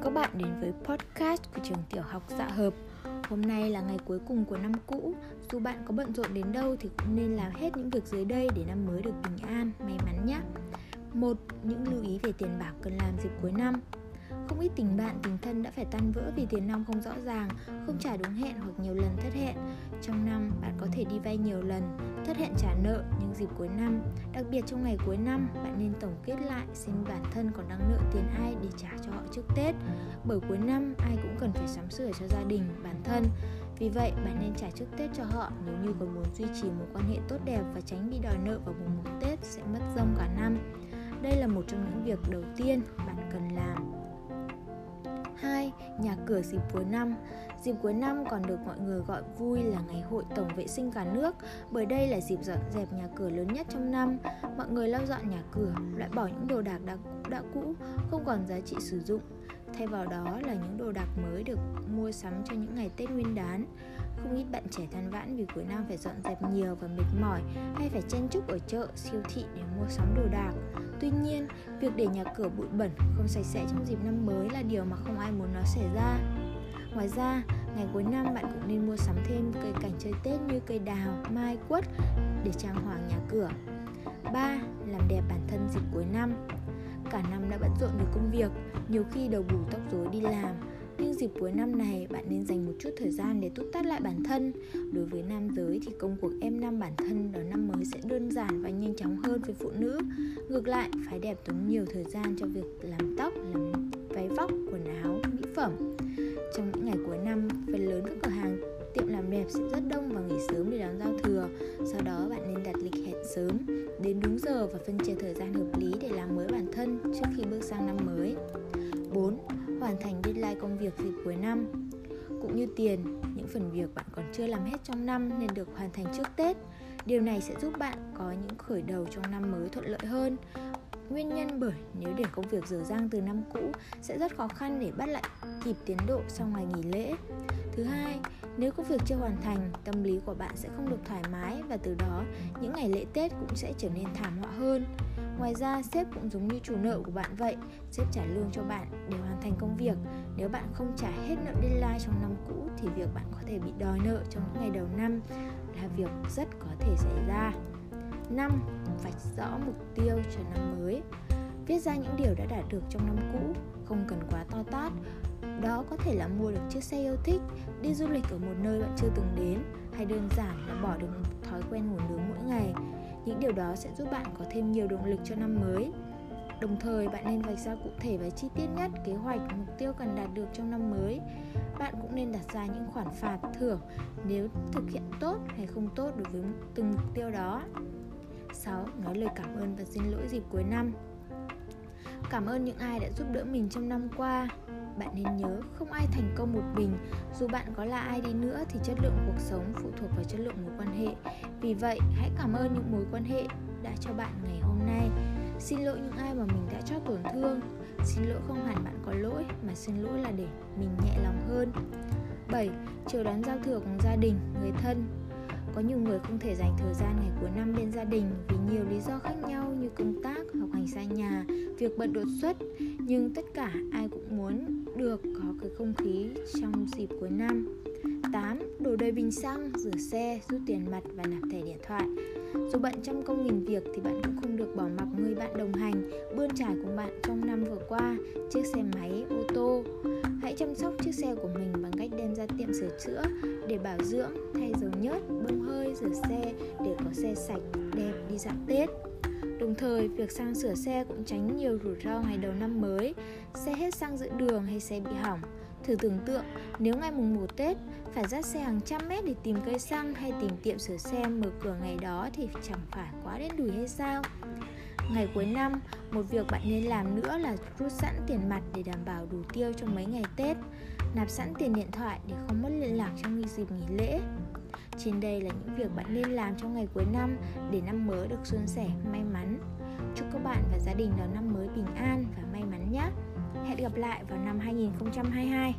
mừng các bạn đến với podcast của trường tiểu học Dạ Hợp. Hôm nay là ngày cuối cùng của năm cũ, dù bạn có bận rộn đến đâu thì cũng nên làm hết những việc dưới đây để năm mới được bình an, may mắn nhé. Một, những lưu ý về tiền bạc cần làm dịp cuối năm. Không ít tình bạn, tình thân đã phải tan vỡ vì tiền nong không rõ ràng, không trả đúng hẹn hoặc nhiều lần thất hẹn. Trong năm, bạn có thể đi vay nhiều lần, thất hẹn trả nợ nhưng dịp cuối năm. Đặc biệt trong ngày cuối năm, bạn nên tổng kết lại xem bản thân còn đang nợ tiền ai để trả cho họ trước Tết. Bởi cuối năm, ai cũng cần phải sắm sửa cho gia đình, bản thân. Vì vậy, bạn nên trả trước Tết cho họ nếu như còn muốn duy trì mối quan hệ tốt đẹp và tránh bị đòi nợ vào mùng một Tết sẽ mất rông cả năm. Đây là một trong những việc đầu tiên Nhà cửa dịp cuối năm Dịp cuối năm còn được mọi người gọi vui là ngày hội tổng vệ sinh cả nước bởi đây là dịp dọn dẹp nhà cửa lớn nhất trong năm. Mọi người lau dọn nhà cửa, loại bỏ những đồ đạc đã, đã cũ, không còn giá trị sử dụng. Thay vào đó là những đồ đạc mới được mua sắm cho những ngày Tết Nguyên đán. Không ít bạn trẻ than vãn vì cuối năm phải dọn dẹp nhiều và mệt mỏi hay phải chen chúc ở chợ, siêu thị để mua sắm đồ đạc. Tuy nhiên, việc để nhà cửa bụi bẩn, không sạch sẽ trong dịp năm mới là điều mà không ai muốn nó xảy ra. Ngoài ra, ngày cuối năm bạn cũng nên mua sắm thêm cây cảnh chơi Tết như cây đào, mai, quất để trang hoàng nhà cửa. 3. Làm đẹp bản thân dịp cuối năm Cả năm đã bận rộn với công việc, nhiều khi đầu bù tóc rối đi làm, nhưng dịp cuối năm này bạn nên dành một chút thời gian để túc tắt lại bản thân. Đối với nam giới thì công cuộc em năm bản thân đón năm mới sẽ đơn giản và nhanh chóng hơn với phụ nữ. Ngược lại phái đẹp tốn nhiều thời gian cho việc làm tóc làm váy vóc quần áo mỹ phẩm. Trong những ngày cuối năm phần lớn các cửa hàng tiệm làm đẹp sẽ rất đông và nghỉ sớm để đón giao thừa. Sau đó bạn nên đặt lịch sớm đến đúng giờ và phân chia thời gian hợp lý để làm mới bản thân trước khi bước sang năm mới 4 hoàn thành deadline công việc dịp cuối năm. Cũng như tiền, những phần việc bạn còn chưa làm hết trong năm nên được hoàn thành trước Tết. Điều này sẽ giúp bạn có những khởi đầu trong năm mới thuận lợi hơn. Nguyên nhân bởi nếu để công việc dở dang từ năm cũ sẽ rất khó khăn để bắt lại kịp tiến độ sau ngày nghỉ lễ. Thứ hai, nếu công việc chưa hoàn thành, tâm lý của bạn sẽ không được thoải mái và từ đó những ngày lễ Tết cũng sẽ trở nên thảm họa hơn. Ngoài ra, sếp cũng giống như chủ nợ của bạn vậy, sếp trả lương cho bạn để hoàn thành công việc. Nếu bạn không trả hết nợ deadline trong năm cũ thì việc bạn có thể bị đòi nợ trong những ngày đầu năm là việc rất có thể xảy ra. 5. Vạch rõ mục tiêu cho năm mới Viết ra những điều đã đạt được trong năm cũ, không cần quá to tát. Đó có thể là mua được chiếc xe yêu thích, đi du lịch ở một nơi bạn chưa từng đến, hay đơn giản là bỏ được thói quen ngủ nướng mỗi ngày. Những điều đó sẽ giúp bạn có thêm nhiều động lực cho năm mới. Đồng thời bạn nên vạch ra cụ thể và chi tiết nhất kế hoạch mục tiêu cần đạt được trong năm mới. Bạn cũng nên đặt ra những khoản phạt thưởng nếu thực hiện tốt hay không tốt đối với từng mục tiêu đó. 6. Nói lời cảm ơn và xin lỗi dịp cuối năm. Cảm ơn những ai đã giúp đỡ mình trong năm qua bạn nên nhớ không ai thành công một mình. Dù bạn có là ai đi nữa thì chất lượng cuộc sống phụ thuộc vào chất lượng mối quan hệ. Vì vậy hãy cảm ơn những mối quan hệ đã cho bạn ngày hôm nay. Xin lỗi những ai mà mình đã cho tổn thương. Xin lỗi không hẳn bạn có lỗi mà xin lỗi là để mình nhẹ lòng hơn. 7. Chờ đón giao thừa cùng gia đình, người thân. Có nhiều người không thể dành thời gian ngày cuối năm bên gia đình vì nhiều lý do khác nhau như công tác, học hành xa nhà, việc bận đột xuất. Nhưng tất cả ai cũng muốn được có cái không khí trong dịp cuối năm. 8. Đổ đầy bình xăng, rửa xe, rút tiền mặt và nạp thẻ điện thoại. Dù bận trăm công nghìn việc thì bạn cũng không được bỏ mặc người bạn đồng hành Bươn trải cùng bạn trong năm vừa qua. Chiếc xe máy, ô tô Hãy chăm sóc chiếc xe của mình bằng cách đem ra tiệm sửa chữa Để bảo dưỡng, thay dầu nhớt, bơm hơi, rửa xe Để có xe sạch, đẹp đi dạo Tết Đồng thời, việc sang sửa xe cũng tránh nhiều rủi ro ngày đầu năm mới, xe hết xăng giữa đường hay xe bị hỏng. Thử tưởng tượng, nếu ngày mùng 1 Tết phải dắt xe hàng trăm mét để tìm cây xăng hay tìm tiệm sửa xe mở cửa ngày đó thì chẳng phải quá đến đùi hay sao? Ngày cuối năm, một việc bạn nên làm nữa là rút sẵn tiền mặt để đảm bảo đủ tiêu trong mấy ngày Tết, nạp sẵn tiền điện thoại để không mất liên lạc trong dịp nghỉ lễ. Trên đây là những việc bạn nên làm trong ngày cuối năm để năm mới được suôn sẻ, may mắn. Chúc các bạn và gia đình đón năm mới bình an và may mắn nhé. Hẹn gặp lại vào năm 2022.